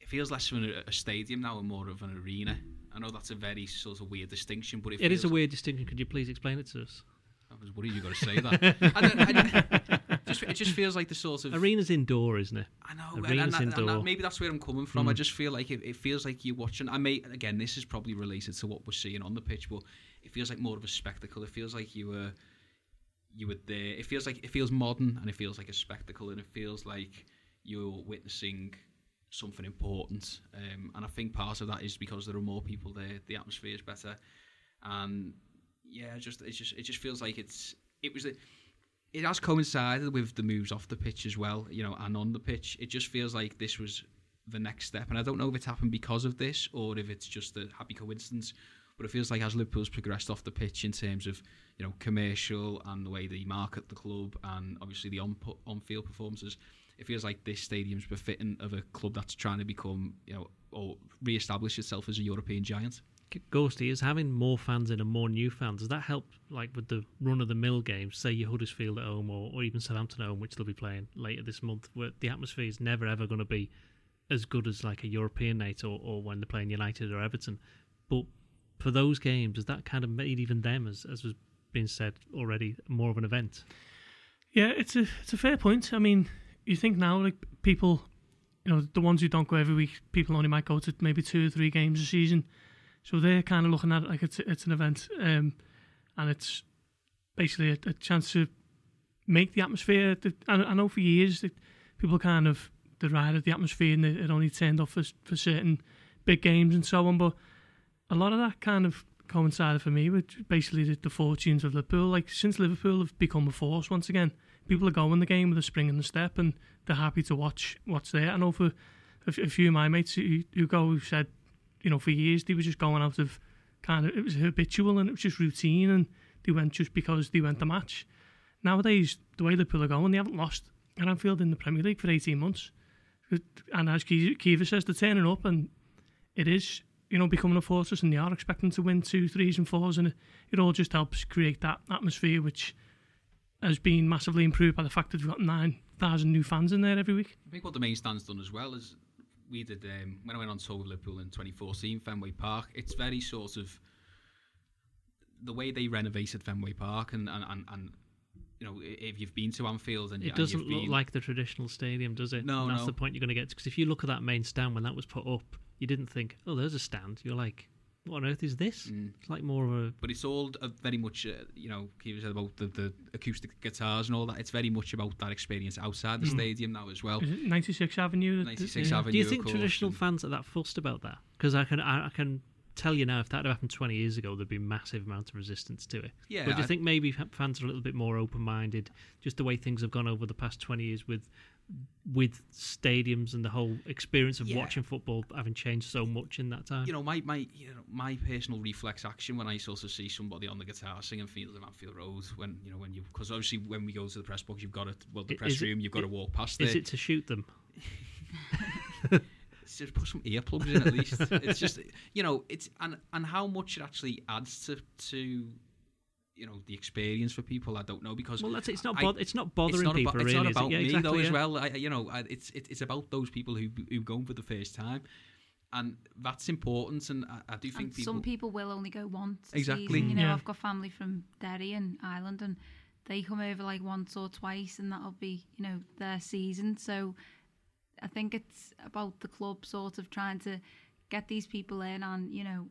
Speaker 4: It feels less of a, a stadium now and more of an arena. I know that's a very sort of weird distinction, but it,
Speaker 2: It is a weird distinction. Could you please explain it to us?
Speaker 4: I was worried you got to say that. I just, it just feels like the sort of
Speaker 2: Arena's indoor, isn't it?
Speaker 4: I know,
Speaker 2: Arenas
Speaker 4: and, and, and
Speaker 2: indoor.
Speaker 4: maybe that's where I'm coming from. I hmm. just feel like it, it feels like you're watching. I may again, this is probably related to what we're seeing on the pitch, but it feels like more of a spectacle. It feels like you were you were there. It feels like it feels modern and it feels like a spectacle, and it feels like you're witnessing something important. Um, and I think part of that is because there are more people there. The atmosphere is better, and yeah, just it just it just feels like it's it was. A, it has coincided with the moves off the pitch as well, you know, and on the pitch. It just feels like this was the next step, and I don't know if it's happened because of this or if it's just a happy coincidence. But it feels like as Liverpool's progressed off the pitch in terms of you know commercial and the way they market the club, and obviously the on on field performances, it feels like this stadium's befitting of a club that's trying to become you know or re-establish itself as a European giant.
Speaker 2: Gorsty is having more fans in and more new fans. Does that help, like with the run of the mill games, say your Huddersfield at home or, or even Southampton at home, which they'll be playing later this month, where the atmosphere is never ever going to be as good as like a European night or, or when they're playing United or Everton. But for those games, has that kind of made even them, as as was being said already, more of an event?
Speaker 3: Yeah, it's a it's a fair point. I mean, you think now like people, you know, the ones who don't go every week, people only might go to maybe two or three games a season, so they're kind of looking at it like it's it's an event, um, and it's basically a, a chance to make the atmosphere. I, I know for years that people kind of derided the atmosphere and it only turned off for for certain big games and so on, but a lot of that kind of coincided for me with basically the, the fortunes of Liverpool. Like since Liverpool have become a force once again, people are going the game with a spring in the step, and they're happy to watch what's there. I know for a, a few of my mates who, who go who said, you know, for years they were just going out of kind of it was habitual and it was just routine, and they went just because they went the match. Nowadays, the way Liverpool are going, they haven't lost at Anfield in the Premier League for 18 months. And as Kiva says, they're turning up, and it is you know, becoming a fortress and they are expecting to win two, threes and fours and it, it all just helps create that atmosphere which has been massively improved by the fact that we've got 9,000 new fans in there every week.
Speaker 4: I think what the main stand's done as well is we did, um, when I went on tour with Liverpool in 2014, Fenway Park, it's very sort of the way they renovated Fenway Park and, and, and, and you know, if you've been to Anfield and
Speaker 2: it doesn't look been... like the traditional stadium, does it?
Speaker 4: No,
Speaker 2: and that's
Speaker 4: no.
Speaker 2: the point you're going to get to because if you look at that main stand when that was put up, you didn't think, oh, there's a stand. You're like, what on earth is this?
Speaker 4: Mm.
Speaker 2: It's like more of a.
Speaker 4: But it's all uh, very much, uh, you know, Kiva said about the, the acoustic guitars and all that. It's very much about that experience outside the
Speaker 3: Mm.
Speaker 4: stadium now as well.
Speaker 3: Is it 96 Avenue?
Speaker 4: 96
Speaker 3: yeah.
Speaker 4: Avenue.
Speaker 2: Do you think
Speaker 4: course,
Speaker 2: traditional
Speaker 4: and-
Speaker 2: fans are that fussed about that? Because I can, I, I can tell you now, if that had happened 20 years ago, there'd be massive amount of resistance to it.
Speaker 4: Yeah,
Speaker 2: but do you
Speaker 4: I-
Speaker 2: think maybe fans are a little bit more open-minded, just the way things have gone over the past 20 years with with stadiums and the whole experience of
Speaker 4: Yeah.
Speaker 2: watching football having changed so much in that time?
Speaker 4: you know, my my you know my personal reflex action when I sort of see somebody on the guitar singing "Fields of Anfield Road" when you know when you because obviously when we go to the press box, you've got to well the press
Speaker 2: is it-
Speaker 4: room, you've got to walk past
Speaker 2: is
Speaker 4: there.
Speaker 2: it to shoot them?
Speaker 4: just put some earplugs in at least. it's just you know it's and and how much it actually adds to to you know the experience for people. I don't know because
Speaker 2: Well, that's. It's not.
Speaker 4: I-
Speaker 2: it's not bothering
Speaker 4: it's not
Speaker 2: people
Speaker 4: about,
Speaker 2: really.
Speaker 4: It's not
Speaker 2: is it?
Speaker 4: about
Speaker 2: Yeah,
Speaker 4: me
Speaker 2: exactly,
Speaker 4: though as well. I, you know, I, it's it, it's about those people who who go for the first time, and that's important. And I, I do think
Speaker 5: And
Speaker 4: people.
Speaker 5: some people will only go once.
Speaker 4: Exactly.
Speaker 5: season. You know,
Speaker 3: Yeah.
Speaker 5: I've got family from Derry and Ireland, and they come over like once or twice, and that'll be you know their season. So I think it's about the club sort of trying to get these people in and you know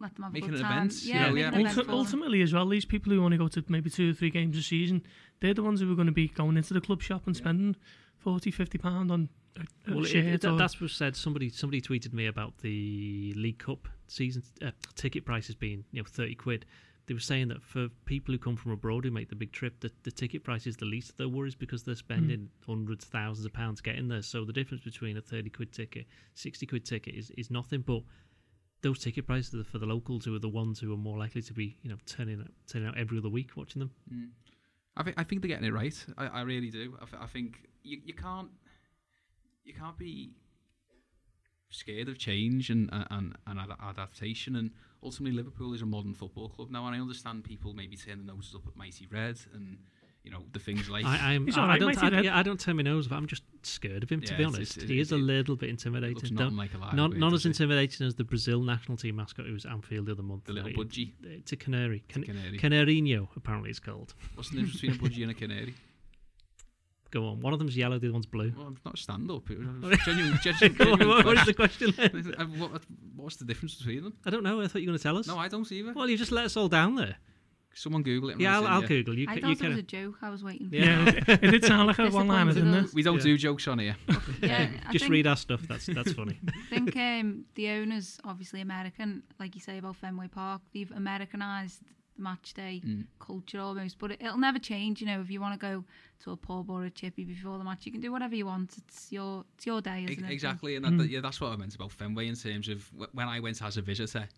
Speaker 5: let them have
Speaker 4: Make
Speaker 5: a
Speaker 4: it
Speaker 5: good
Speaker 4: an
Speaker 5: time.
Speaker 4: event, you
Speaker 5: Yeah, make
Speaker 4: yeah.
Speaker 5: an event
Speaker 3: Ulti- ultimately, as well, these people who want to go to maybe two or three games a season, they're the ones who are going to be going into the club shop and spending 40, 50 pound on a, a
Speaker 2: Well, it, it,
Speaker 3: or-
Speaker 2: that's what said. Somebody somebody tweeted me about the League Cup season uh, ticket prices being you know thirty quid. They were saying that for people who come from abroad who make the big trip, the, the ticket price is the least of their worries because they're spending hundreds, thousands of pounds getting there. So the difference between a thirty quid ticket, sixty quid ticket is, is nothing. But those ticket prices for the locals who are the ones who are more likely to be you know turning out, turning out every other week watching them.
Speaker 4: Mm. I think I think they're getting it right. I, I really do. I, th- I think you, you can't you can't be scared of change and and, and ad- adaptation. And ultimately, Liverpool is a modern football club now. And I understand people maybe turn their noses up at Mighty Red and you know the things like.
Speaker 2: I, I'm,
Speaker 3: He's
Speaker 2: I, I don't,
Speaker 3: Mighty
Speaker 2: I,
Speaker 3: Red.
Speaker 2: yeah, I don't turn my nose, but I'm just scared of him. to
Speaker 4: Yeah,
Speaker 2: be
Speaker 4: it's-
Speaker 2: honest,
Speaker 4: it's-
Speaker 2: he is a little bit
Speaker 4: it looks
Speaker 2: intimidating. Don't-
Speaker 4: like a
Speaker 2: Not, not
Speaker 4: does
Speaker 2: as
Speaker 4: it?
Speaker 2: intimidating as the Brazil national team mascot who was at Anfield the other month.
Speaker 4: The little budgie.
Speaker 2: It's a canary. Can-
Speaker 4: Canary.
Speaker 2: Canarinho, apparently it's called.
Speaker 4: What's the difference between a budgie and a canary?
Speaker 2: Go on. One of them's yellow, the other one's blue.
Speaker 4: Well, it's not a stand up. It was genuine, genuine, genuine
Speaker 2: what, what is the
Speaker 4: question.
Speaker 2: question? then?
Speaker 4: Uh, what, what's the difference between them?
Speaker 2: I don't know. I thought you were going to tell us.
Speaker 4: No, I don't see either.
Speaker 2: well, you just let us all down there.
Speaker 4: Someone Google it. and
Speaker 2: Yeah, I'll, I'll Google. You,
Speaker 5: I
Speaker 2: ca-
Speaker 5: thought
Speaker 2: you
Speaker 5: it was
Speaker 2: can.
Speaker 5: a joke. I was waiting. for
Speaker 2: Yeah.
Speaker 3: yeah, it, it did sound like a one liner, didn't it?
Speaker 4: We don't
Speaker 5: Yeah.
Speaker 4: do jokes on here.
Speaker 5: Yeah, I
Speaker 2: Just
Speaker 5: think-
Speaker 2: read our stuff. That's that's funny.
Speaker 5: I think um, the owners, obviously American, like you say about Fenway Park, they've Americanized the match day
Speaker 4: Mm.
Speaker 5: culture almost. But it, it'll never change. You know, if you want to go to a pub or a chippy before the match, you can do whatever you want. It's your it's your day, isn't it?
Speaker 4: exactly, and that, that- yeah, that's what I meant about Fenway in terms of wh- when I went as a visitor.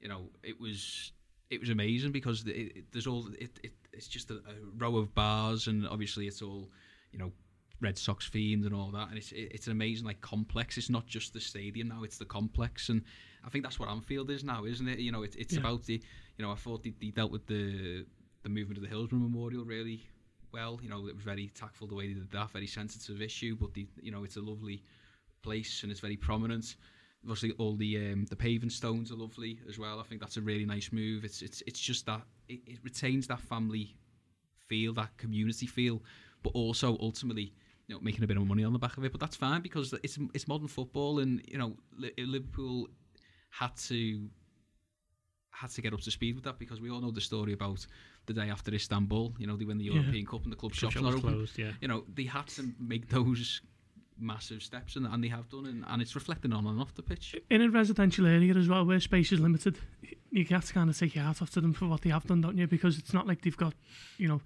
Speaker 4: You know, it was it was amazing because it, it, there's all it, it it's just a, a row of bars, and obviously it's all you know Red Sox themed and all that, and it's it, it's an amazing like complex. It's not just the stadium now; it's the complex, and I think that's what Anfield is now, isn't it? You know, it, it's
Speaker 3: Yeah.
Speaker 4: about the you know I thought they, they dealt with the the movement of the Hillsborough Memorial really well. You know, it was very tactful the way they did that, very sensitive issue, but the, you know it's a lovely place and it's very prominent. Obviously, all the um, the paving stones are lovely as well. I think that's a really nice move. It's it's it's just that it, it retains that family feel, that community feel, but also ultimately you know making a bit of money on the back of it. But that's fine because it's it's modern football, and you know Liverpool had to had to get up to speed with that because we all know the story about the day after Istanbul. You know, they win the
Speaker 3: Yeah.
Speaker 4: European Cup and the club
Speaker 2: Club
Speaker 4: shops
Speaker 2: shop
Speaker 4: not open.
Speaker 2: closed, yeah.
Speaker 4: You know, they had to make those massive steps, and, and they have done, and, and it's reflecting on and off the pitch.
Speaker 3: in a residential area as well, where space is limited, you have to kind of take your hat off to them for what they have done, don't you? Because it's not like they've got, you know,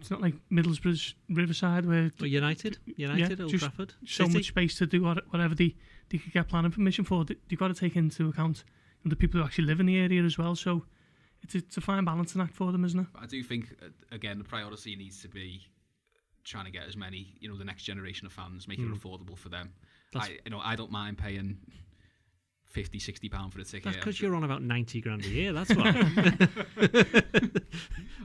Speaker 3: it's not like Middlesbrough's Riverside where
Speaker 2: But United, United, Old Trafford,
Speaker 3: so
Speaker 2: City.
Speaker 3: much space to do whatever they, they could get planning permission for. You've got to take into account the people who actually live in the area as well. So it's it's a fine balancing act for them, isn't it?
Speaker 4: I do think uh, again the priority needs to be trying to get as many, you know, the next generation of fans, make
Speaker 2: Mm.
Speaker 4: it affordable for them.
Speaker 2: That's-
Speaker 4: I, you know, I don't mind paying 50, 60 pound for a ticket.
Speaker 2: That's because you're on about ninety grand a year. That's why.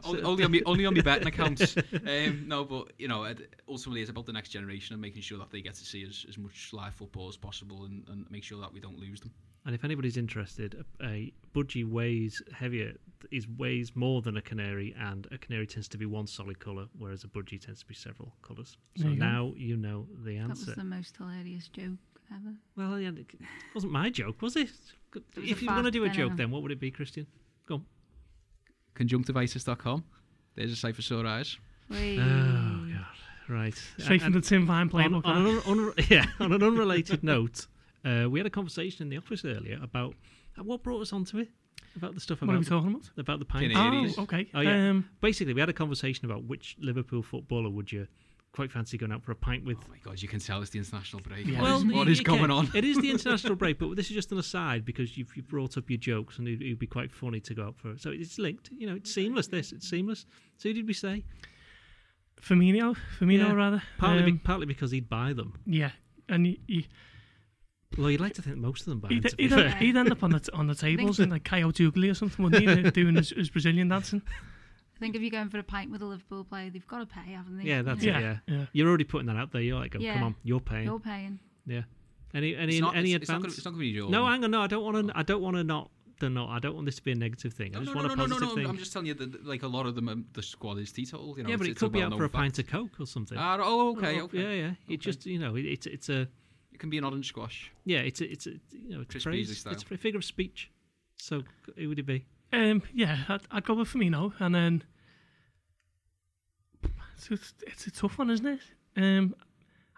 Speaker 4: only, only on me, only on my betting accounts. Um, no, but you know, ultimately it's about the next generation and making sure that they get to see as, as much live football as possible and, and make sure that we don't lose them.
Speaker 2: And if anybody's interested, a, a budgie weighs heavier, is weighs more than a canary, and a canary tends to be one solid colour, whereas a budgie tends to be several colours. So
Speaker 3: There you go.
Speaker 2: now you know the answer.
Speaker 5: That was the most hilarious joke ever.
Speaker 2: Well, yeah, it wasn't my joke, was it?
Speaker 5: was
Speaker 2: If you were going to do a joke,
Speaker 5: know.
Speaker 2: then what would it be, Christian? Go on.
Speaker 4: Conjunctivitis.com. There's a site for sore eyes.
Speaker 5: Wait.
Speaker 2: Oh God! Right.
Speaker 3: Straight from the Tim Vine
Speaker 2: on,
Speaker 3: playbook.
Speaker 2: on,
Speaker 3: that.
Speaker 2: an, un- yeah, on an unrelated note, uh, we had a conversation in the office earlier about uh, what brought us onto it. About the stuff
Speaker 3: what are we talking about?
Speaker 2: about the pint.
Speaker 4: Canaries.
Speaker 3: Oh, okay.
Speaker 2: Oh, yeah.
Speaker 3: Um,
Speaker 2: Basically, we had a conversation about which Liverpool footballer would you quite fancy going out for a pint with.
Speaker 4: Oh my god, you can tell it's the international break.
Speaker 3: Yeah.
Speaker 4: What is-
Speaker 3: Well,
Speaker 4: what
Speaker 2: y-
Speaker 4: going on?
Speaker 2: It is the international break, but this is just an aside because you've, you've brought up your jokes and it would be quite funny to go out for. It. So it's linked. You know, it's seamless. This it's seamless. So who did we say?
Speaker 3: Firmino, Firmino
Speaker 2: Yeah.
Speaker 3: rather.
Speaker 2: Partly, be,
Speaker 3: Um,
Speaker 2: partly because he'd buy them.
Speaker 3: yeah, and he, he,
Speaker 2: Well, you'd like to think most of them buy them.
Speaker 3: he'd, he'd, he'd end up on the t- on the tables in like Coyote Ugly or something, wouldn't he? Doing his, his Brazilian dancing.
Speaker 5: I think if you're going for a pint with a Liverpool player, they've got to pay, haven't they?
Speaker 2: Yeah, that's
Speaker 5: You
Speaker 2: it. Yeah.
Speaker 3: yeah.
Speaker 2: You're already putting that out there. You're like, oh, come on, you're paying.
Speaker 5: You're paying.
Speaker 2: Yeah. Any any
Speaker 4: It's not,
Speaker 2: any
Speaker 4: it's, it's
Speaker 2: advance?
Speaker 4: it's not gonna be your
Speaker 2: no, hang on. No, I don't want to. I don't want to not. The not. I don't want this to be a negative thing. I
Speaker 4: No,
Speaker 2: just
Speaker 4: no, no,
Speaker 2: want
Speaker 4: no,
Speaker 2: a
Speaker 4: no,
Speaker 2: positive
Speaker 4: no,
Speaker 2: thing.
Speaker 4: I'm just telling you that like a lot of them, um, the squad is teetotal. You know,
Speaker 2: yeah, but
Speaker 4: it's,
Speaker 2: it
Speaker 4: it's
Speaker 2: could be out for a
Speaker 4: well-known
Speaker 2: pint of Coke or something.
Speaker 4: Ah, oh, okay,
Speaker 2: Oh,
Speaker 4: okay.
Speaker 2: Yeah, yeah. It just you know, it, it's it's a
Speaker 4: It can be an orange squash.
Speaker 2: yeah, it's a, it's a you know, it's a
Speaker 4: Chris
Speaker 2: phrase.
Speaker 4: Beasley style.
Speaker 2: It's a figure of speech. So who would it be?
Speaker 3: Um, yeah, I'd, I'd go with Firmino, and then it's, it's, it's a tough one, isn't it? Um,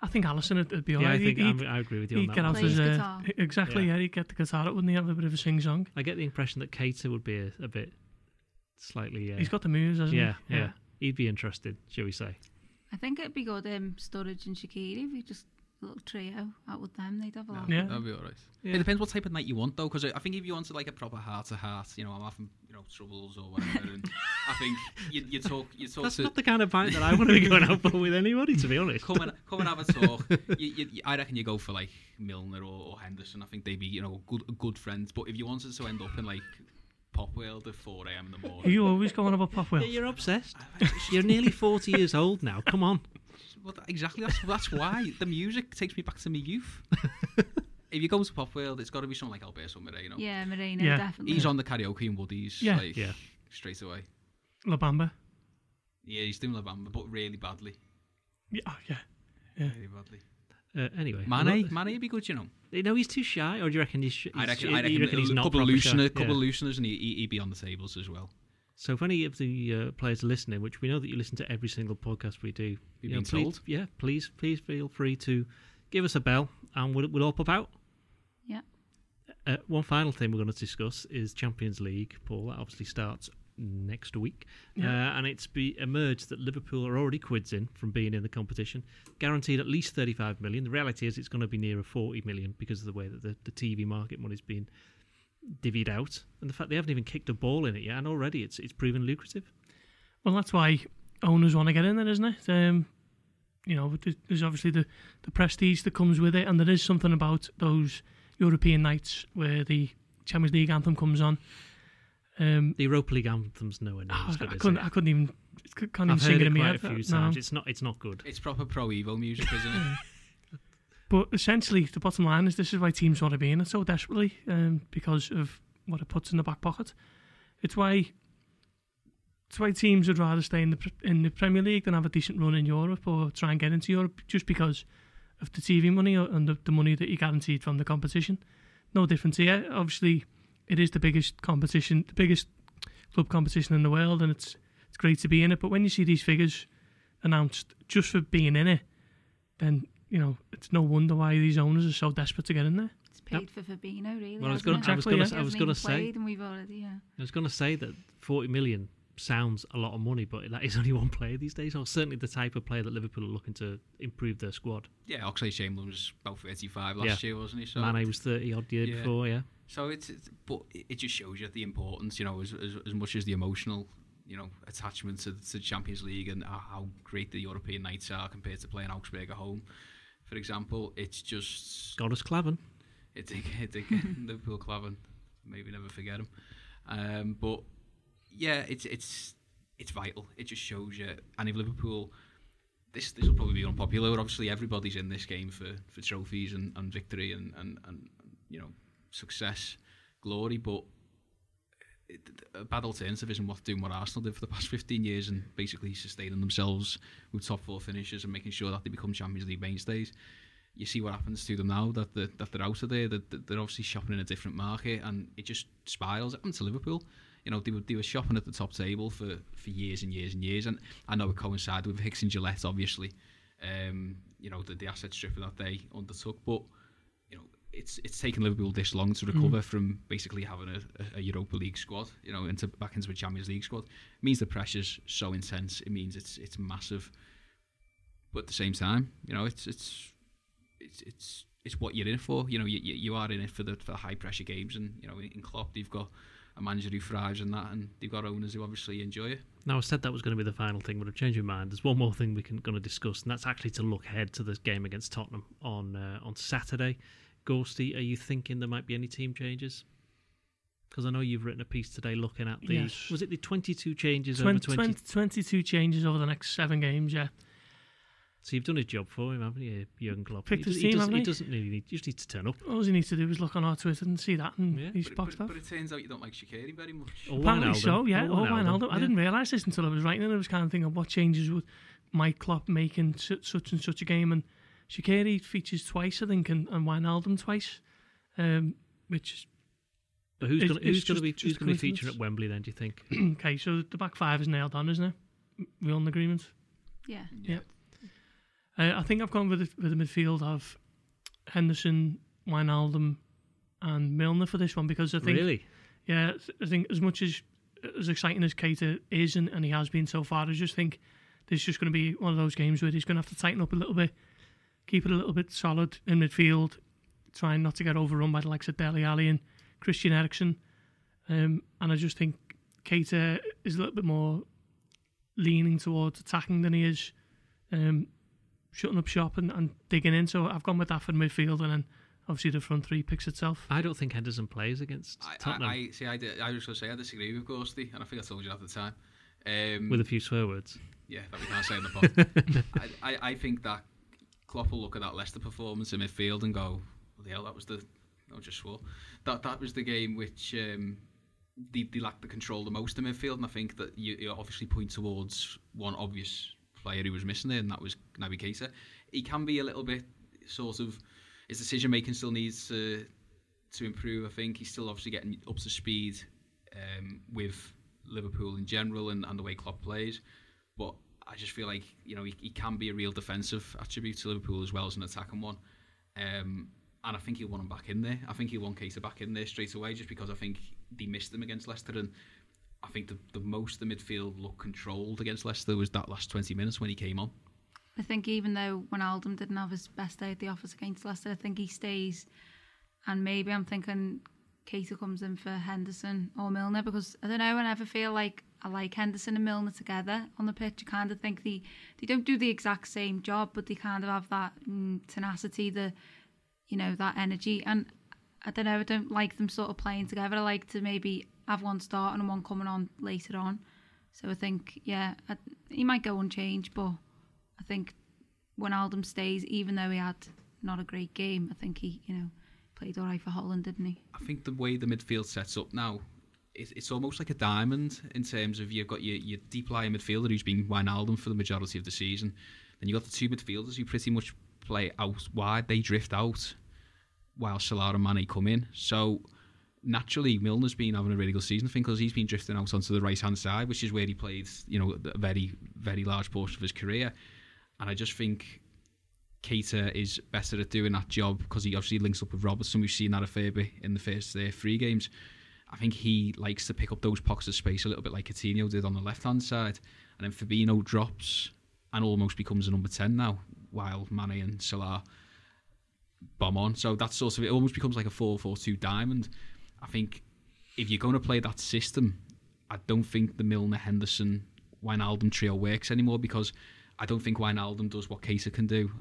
Speaker 3: I think Alisson would, would be
Speaker 2: yeah,
Speaker 3: alright.
Speaker 2: I think I'm, I agree with you on
Speaker 3: he'd
Speaker 2: that.
Speaker 3: get
Speaker 2: one.
Speaker 3: out
Speaker 5: Plays
Speaker 3: his uh,
Speaker 5: guitar.
Speaker 3: exactly.
Speaker 2: Yeah.
Speaker 3: Yeah. he'd get the guitar out, wouldn't he? Have a bit of a sing song.
Speaker 2: I get the impression that Keita would be a, a bit slightly. Uh,
Speaker 3: He's got the moves, hasn't
Speaker 2: yeah,
Speaker 3: he?
Speaker 2: yeah, He'd be interested, shall we say?
Speaker 5: I think it'd be good, um, Sturridge and Shaqiri, if you just a little trio out with them, they'd have a laugh.
Speaker 3: Yeah.
Speaker 4: That'd be alright.
Speaker 2: Yeah.
Speaker 4: It depends what type of night you want though, because I think if you wanted like a proper heart to heart, you know, I'm having you know troubles or whatever, and I think you, you talk you talk
Speaker 2: That's
Speaker 4: to
Speaker 2: not the kind of pint that I want to be going out for with anybody, to be honest.
Speaker 4: come and come and have a talk. you, you, you- I reckon you go for like Milner or, or Henderson. I think they'd be you know good good friends. But if you wanted to end up in like Pop World at 4 a.m. in the
Speaker 3: Are
Speaker 4: morning,
Speaker 3: you always going about Pop
Speaker 2: Yeah, you're obsessed. You're nearly 40 years old now. Come on.
Speaker 4: Well, exactly that's that's why the music takes me back to my youth. if you go to Pop World, it's got to be something like Alberto Moreno.
Speaker 5: Yeah, Moreno,
Speaker 3: Yeah.
Speaker 5: definitely.
Speaker 4: He's on the karaoke in Woodies.
Speaker 3: Yeah.
Speaker 4: like,
Speaker 2: Yeah.
Speaker 4: straight away.
Speaker 3: La Bamba.
Speaker 4: Yeah, he's doing La Bamba, but really badly.
Speaker 3: Yeah, oh, yeah. Yeah.
Speaker 4: Really badly.
Speaker 2: Uh, anyway.
Speaker 4: Mane, Mane would be good, you know.
Speaker 2: You know, he's too shy, or do you reckon he's, sh-
Speaker 4: I
Speaker 2: he's
Speaker 4: reckon,
Speaker 2: sh-
Speaker 4: I reckon,
Speaker 2: you reckon he's
Speaker 4: a
Speaker 2: not
Speaker 4: couple of
Speaker 2: proper
Speaker 4: loosener,
Speaker 2: shy?
Speaker 4: couple
Speaker 2: Yeah.
Speaker 4: of looseners, and he, he, he'd be on the tables as well.
Speaker 2: So if any of the uh, players are listening, which we know that you listen to every single podcast we do,
Speaker 4: You've
Speaker 2: you know,
Speaker 4: been
Speaker 2: please,
Speaker 4: told.
Speaker 2: yeah, please, please feel free to give us a bell, and we'll, we'll all pop out.
Speaker 5: Yeah.
Speaker 2: Uh, one final thing we're going to discuss is Champions League. Paul, that obviously starts next week,
Speaker 3: Yeah.
Speaker 2: uh, and it's be emerged that Liverpool are already quids in from being in the competition, guaranteed at least 35 million. The reality is it's going to be nearer 40 million because of the way that the, the TV market money's been divvied out, and the fact they haven't even kicked a ball in it yet, and already it's it's proven lucrative.
Speaker 3: Well, that's why owners want to get in there, isn't it? Um, you know, there's- there's obviously the, the prestige that comes with it, and there is something about those European nights where the Champions League anthem comes on. Um,
Speaker 2: The Europa League anthem's nowhere near
Speaker 3: I,
Speaker 2: as good
Speaker 3: I
Speaker 2: as
Speaker 3: couldn't,
Speaker 2: it.
Speaker 3: I couldn't even, can't
Speaker 2: I've
Speaker 3: sing
Speaker 2: heard
Speaker 3: it
Speaker 2: it
Speaker 3: in my
Speaker 2: quite
Speaker 3: head.
Speaker 2: a few
Speaker 3: no.
Speaker 2: times. It's not it's not good.
Speaker 4: It's proper pro Evo music, isn't it?
Speaker 3: But essentially, the bottom line is this is why teams want to be in it so desperately um, because of what it puts in the back pocket. It's why That's why teams would rather stay in the in the Premier League than have a decent run in Europe or try and get into Europe just because of the TV money and the, the money that you're guaranteed from the competition. No difference here. Obviously, it is the biggest competition, the biggest club competition in the world, and it's it's great to be in it. But when you see these figures announced just for being in it, then you know it's no wonder why these owners are so desperate to get in there.
Speaker 5: It's paid for Fabinho, really.
Speaker 2: Well, I was gonna-
Speaker 5: it?
Speaker 3: I was gonna-
Speaker 5: He
Speaker 3: I
Speaker 2: was gonna say-
Speaker 5: And we've already, yeah.
Speaker 2: I was going to say that 40 million sounds a lot of money, but that is only one player these days, or certainly the type of player that Liverpool are looking to improve their squad.
Speaker 4: Yeah, Oxlade-Chamberlain was about 35 last year, wasn't he? So
Speaker 2: Mane was 30 odd year
Speaker 4: Yeah.
Speaker 2: before, yeah.
Speaker 4: So it's, it's but it it just shows you the importance, you know, as as, as much as the emotional, you know, attachment to, to the Champions League and how- how great the European nights are compared to playing Augsburg at home. For example, it's just
Speaker 2: Got us
Speaker 4: it's it's again Liverpool Klavan. Maybe never forget him. Um, but yeah, it's it's it's vital. It just shows you. And if Liverpool, this this will probably be unpopular. Obviously, everybody's in this game for, for trophies and, and victory and, and, and you know success, glory. But it, bad alternative isn't what doing what Arsenal did for the past 15 years and basically sustaining themselves with top four finishes and making sure that they become Champions League mainstays you see what happens to them now that they're, that they're out of there. That they're obviously shopping in a different market, and it just spirals. It happened to Liverpool. You know, they were they were shopping at the top table for, for years and years and years. And I know it coincided with Hicks and Gillett, obviously. Um, you know, the, the asset stripping that they undertook, but it's it's taken Liverpool this long to recover from basically having a, a, Europa League squad. You know, into back into a Champions League squad. It means the pressure's so intense. It means it's it's massive. But at the same time, you know, it's it's it's it's it's what you're in it for. You know, you you, you are in it for the for the high pressure games, and you know, in Klopp they've got a manager who thrives in that, and they've got owners who obviously enjoy it.
Speaker 2: Now, I said that was going to be the final thing, but I've changed my mind. There's one more thing we can going to discuss, and that's actually to look ahead to this game against Tottenham on uh, on Saturday. Gorsty, are you thinking there might be any team changes? Because I know you've written a piece today looking at the
Speaker 3: Yes.
Speaker 2: was it the 22 changes
Speaker 3: 20,
Speaker 2: over 20?
Speaker 3: 20 22 changes over the next seven games, yeah.
Speaker 2: So you've done his job for him, haven't you, Jurgen Klopp?
Speaker 3: Picked
Speaker 2: he,
Speaker 3: his
Speaker 2: does,
Speaker 3: team,
Speaker 2: he, does,
Speaker 3: haven't
Speaker 2: he
Speaker 3: he?
Speaker 2: doesn't really need. You just need to turn up.
Speaker 3: All he needs to do is look on our Twitter and see that, and
Speaker 2: Yeah.
Speaker 3: he's
Speaker 4: But,
Speaker 3: boxed
Speaker 4: but,
Speaker 3: off.
Speaker 4: but it turns out you don't like Shaqiri very much.
Speaker 2: Oh, or
Speaker 3: Apparently
Speaker 2: Wijnaldum.
Speaker 3: so, yeah.
Speaker 2: Or
Speaker 3: Oh, oh Wijnaldum. I
Speaker 2: yeah.
Speaker 3: didn't realise this until I was writing it. I was kind of thinking, what changes would Mike Klopp make in su- such and such a game? And Shaqiri features twice, I think, and, and Wijnaldum twice, um, which
Speaker 2: But who's going to who's going to be who's going to be
Speaker 3: coincidence.
Speaker 2: featuring at Wembley then? Do you think?
Speaker 3: okay. So the back five is nailed on, isn't it? We all in agreement.
Speaker 5: Yeah.
Speaker 3: Yeah. Uh, I think I've gone with the, with the midfield of Henderson, Wijnaldum, and Milner for this one because I think
Speaker 2: really?
Speaker 3: Yeah, I think as much as as exciting as Keita is and, and he has been so far, I just think there's just going to be one of those games where he's going to have to tighten up a little bit, keep it a little bit solid in midfield, trying not to get overrun by the likes of Dele Alli and Christian Eriksen. Um, and I just think Keita is a little bit more leaning towards attacking than he is um, shutting up shop and, and digging in. So I've gone with that for midfield, and then obviously the front three picks itself.
Speaker 2: I don't think Henderson plays against
Speaker 4: I,
Speaker 2: Tottenham
Speaker 4: I, I see. I, did, I was going to say I disagree with Gorsty, and I think I told you at the time. Um,
Speaker 2: with a few swear words.
Speaker 4: yeah, that we can't say in the pod. I, I, I think that Klopp will look at that Leicester performance in midfield and go, "Well, the hell, that was the I just swore that that was the game which um, they, they lacked the control the most in midfield." And I think that you, you obviously point towards one obvious player who was missing there, and that was Naby Keita. He can be a little bit sort of his decision making still needs to to improve. I think he's still obviously getting up to speed um, with Liverpool in general and, and the way Klopp plays. I just feel like you know he, he can be a real defensive attribute to Liverpool as well as an attacking one. Um, and I think he'll want him back in there. I think he'll want Keita back in there straight away just because I think they missed him against Leicester and I think the, the most the midfield looked controlled against Leicester was that last 20 minutes when he came on.
Speaker 5: I think even though Wijnaldum didn't have his best day at the office against Leicester, I think he stays. And maybe I'm thinking Keita comes in for Henderson or Milner because I don't know. I never feel like I like Henderson and Milner together on the pitch. I kind of think they they don't do the exact same job, but they kind of have that mm, tenacity, the you know that energy. And I don't know. I don't like them sort of playing together. I like to maybe have one start and one coming on later on. So I think yeah, I, he might go unchanged, but I think Wijnaldum stays, even though he had not a great game, I think he, you know, played all right for Holland, didn't he?
Speaker 4: I think the way the midfield sets up now, it, it's almost like a diamond in terms of you've got your, your deep lying midfielder who's been Wijnaldum for the majority of the season. Then you've got the two midfielders who pretty much play out wide, they drift out while Salah and Mane come in. So naturally, Milner's been having a really good season, I think, because he's been drifting out onto the right hand side, which is where he played, you know, a very, very large portion of his career. And I just think Keita is better at doing that job because he obviously links up with Robertson. We've seen that a fair bit in the first uh, three games. I think he likes to pick up those pockets of space a little bit like Coutinho did on the left hand side. And then Fabinho drops and almost becomes a number 10 now, while Mane and Salah bomb on. So that's sort of it almost becomes like a 4 4 2 diamond. I think if you're going to play that system, I don't think the Milner Henderson Wijnaldum trio works anymore because I don't think Wijnaldum does what Keita can do,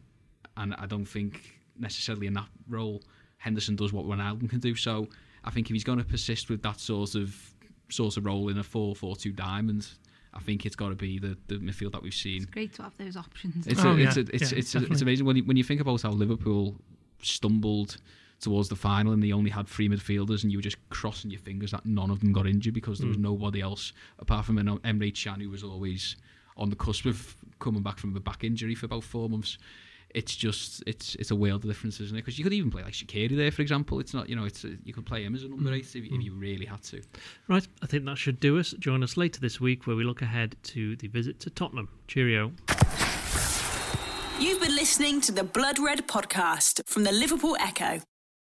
Speaker 4: and I don't think necessarily in that role Henderson does what Wijnaldum can do. So I think if he's going to persist with that sort of sort of role in a 4-4-2 diamond, I think it's got to be the, the midfield that we've seen.
Speaker 5: It's great to have those options.
Speaker 4: It's
Speaker 3: Oh,
Speaker 4: a, it's a, it's
Speaker 3: yeah,
Speaker 4: it's, a, it's amazing when you, when you think about how Liverpool stumbled towards the final and they only had three midfielders and you were just crossing your fingers that none of them got injured because there was
Speaker 3: Mm.
Speaker 4: nobody else apart from an Emre Can who was always on the cusp of coming back from a back injury for about four months. It's just it's it's a world of difference, isn't it? Because you could even play like Shaqiri there, for example. It's not you know it's a, you could play him as a number
Speaker 3: Mm.
Speaker 4: eight if, if you really had to.
Speaker 2: Right, I think that should do us. Join us later this week where we look ahead to the visit to Tottenham. Cheerio.
Speaker 1: You've been listening to the Blood Red podcast from the Liverpool Echo.